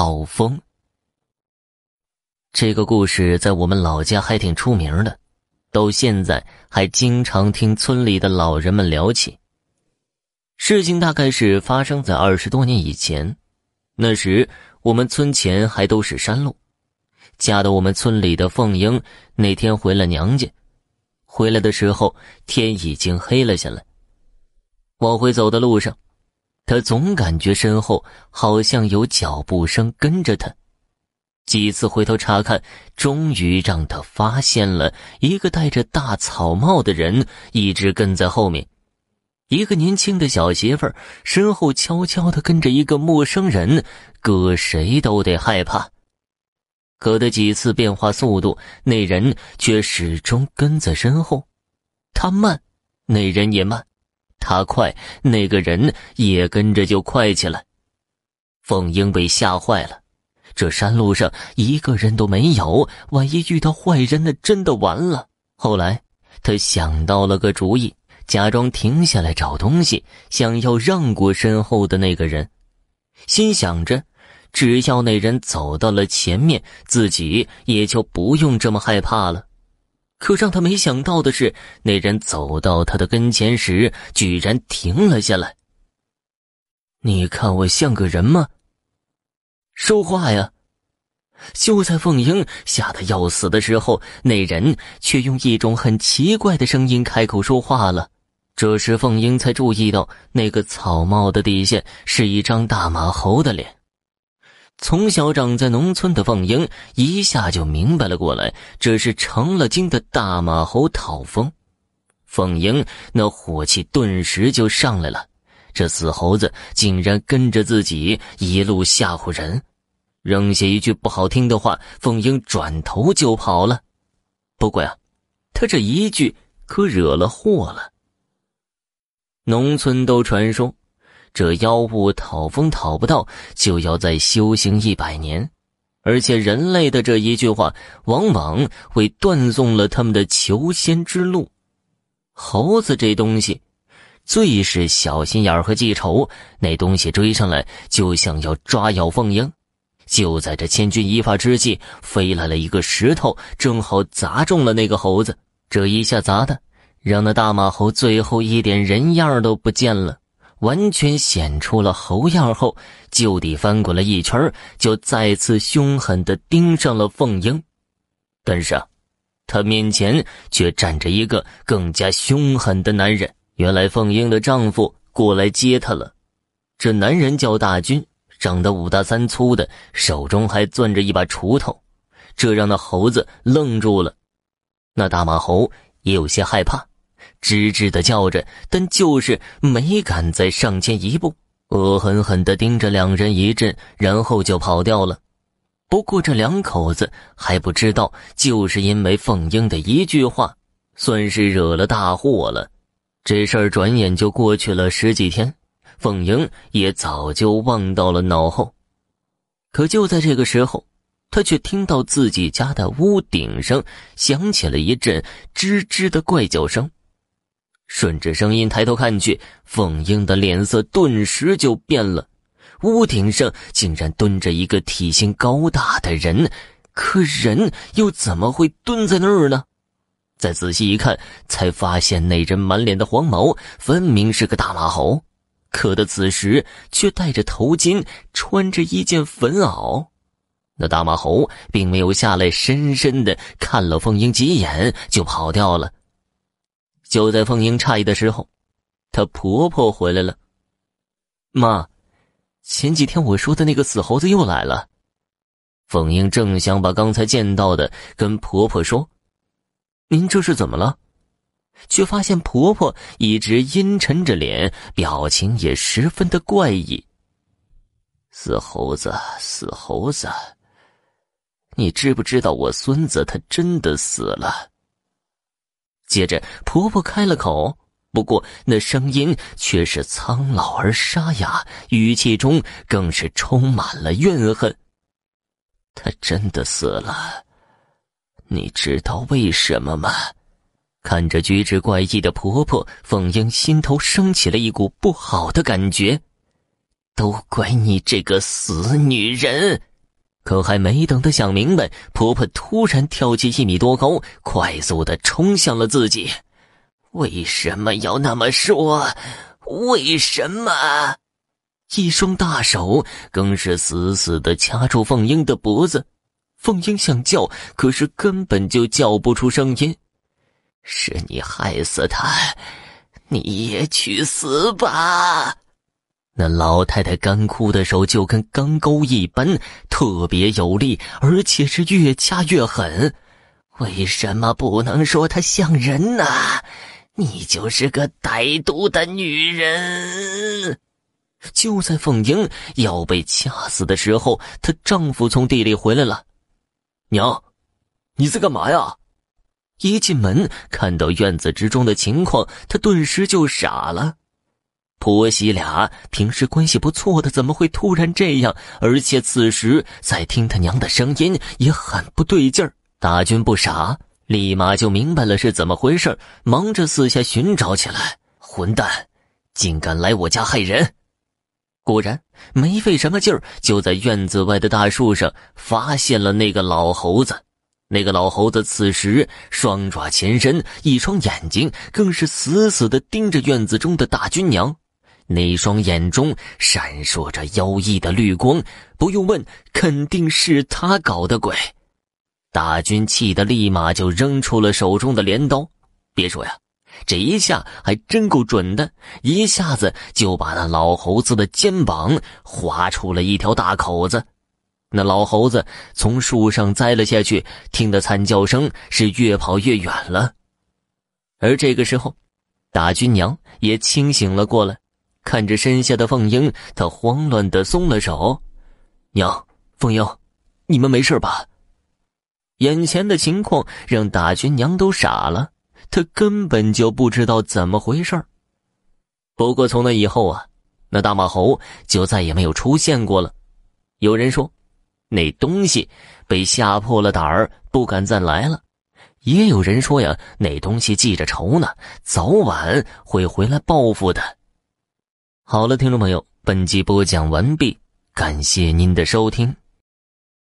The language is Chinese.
讨风。这个故事在我们老家还挺出名的，到现在还经常听村里的老人们聊起。事情大概是发生在二十多年以前，那时我们村前还都是山路。嫁到我们村里的凤英那天回了娘家，回来的时候天已经黑了下来。往回走的路上，他总感觉身后好像有脚步声跟着他。几次回头查看，终于让他发现了一个戴着大草帽的人一直跟在后面。一个年轻的小媳妇儿身后悄悄的跟着一个陌生人，搁谁都得害怕。可他几次变化速度，那人却始终跟在身后。他慢，那人也慢；他快，那个人也跟着就快起来。凤英被吓坏了，这山路上一个人都没有，万一遇到坏人，那真的完了。后来，他想到了个主意，假装停下来找东西，想要让过身后的那个人，心想着。只要那人走到了前面，自己也就不用这么害怕了。可让他没想到的是，那人走到他的跟前时，居然停了下来。你看我像个人吗？说话呀！就在凤英吓得要死的时候，那人却用一种很奇怪的声音开口说话了。这时凤英才注意到，那个草帽的底下是一张大马猴的脸。从小长在农村的凤英一下就明白了过来，这是成了精的大马猴讨风。凤英那火气顿时就上来了，这死猴子竟然跟着自己一路吓唬人，扔下一句不好听的话，凤英转头就跑了。不过呀，他这一句可惹了祸了。农村都传说。这妖物讨风讨不到，就要再修行一百年，而且人类的这一句话，往往会断送了他们的求仙之路。猴子这东西，最是小心眼和记仇。那东西追上来，就想要抓咬凤英。就在这千钧一发之际，飞来了一个石头，正好砸中了那个猴子。这一下砸的，让那大马猴最后一点人样都不见了。完全显出了猴样后，就地翻滚了一圈，就再次凶狠地盯上了凤英。但是，他面前却站着一个更加凶狠的男人。原来，凤英的丈夫过来接她了。这男人叫大军，长得五大三粗的，手中还攥着一把锄头，这让那猴子愣住了。那大马猴也有些害怕。吱吱的叫着，但就是没敢再上前一步，恶狠狠地盯着两人一阵，然后就跑掉了。不过这两口子还不知道，就是因为凤英的一句话，算是惹了大祸了。这事儿转眼就过去了十几天，凤英也早就忘到了脑后。可就在这个时候，他却听到自己家的屋顶上响起了一阵吱吱的怪叫声。顺着声音抬头看去，凤英的脸色顿时就变了。屋顶上竟然蹲着一个体型高大的人，可人又怎么会蹲在那儿呢？再仔细一看，才发现那人满脸的黄毛，分明是个大马猴，可他此时却戴着头巾，穿着一件粉袄。那大马猴并没有下来，深深的看了凤英几眼，就跑掉了。就在凤英诧异的时候，她婆婆回来了。妈，前几天我说的那个死猴子又来了。凤英正想把刚才见到的跟婆婆说，您这是怎么了？却发现婆婆一直阴沉着脸，表情也十分的怪异。死猴子，死猴子，你知不知道我孙子他真的死了？接着，婆婆开了口，不过那声音却是苍老而沙哑，语气中更是充满了怨恨。他真的死了，你知道为什么吗？看着举止怪异的婆婆，凤英心头升起了一股不好的感觉。都怪你这个死女人！可还没等她想明白，婆婆突然跳起一米多高，快速的冲向了自己。为什么要那么说？为什么？一双大手更是死死的掐住凤英的脖子。凤英想叫，可是根本就叫不出声音。是你害死他，你也去死吧！那老太太干枯的手就跟钢钩一般，特别有力，而且是越掐越狠。为什么不能说她像人呢？你就是个歹毒的女人！就在凤英要被掐死的时候，她丈夫从地里回来了。娘，你在干嘛呀？一进门看到院子之中的情况，她顿时就傻了。婆媳俩平时关系不错的，怎么会突然这样？而且此时再听他娘的声音也很不对劲儿。大军不傻，立马就明白了是怎么回事，忙着四下寻找起来。混蛋，竟敢来我家害人！果然没费什么劲儿，就在院子外的大树上发现了那个老猴子。那个老猴子此时双爪前伸，一双眼睛更是死死的盯着院子中的大军娘。那双眼中闪烁着妖异的绿光，不用问，肯定是他搞的鬼。大军气得立马就扔出了手中的镰刀。别说呀。这一下还真够准的，一下子就把那老猴子的肩膀划出了一条大口子。那老猴子从树上栽了下去，听得惨叫声是越跑越远了。而这个时候，大军娘也清醒了过来，看着身下的凤英，她慌乱的松了手：“娘，凤英，你们没事吧？”眼前的情况让大军娘都傻了。他根本就不知道怎么回事不过从那以后啊，那大马猴就再也没有出现过了。有人说，那东西被吓破了胆儿，不敢再来了；也有人说呀，那东西记着仇呢，早晚会回来报复的。好了，听众朋友，本集播讲完毕，感谢您的收听。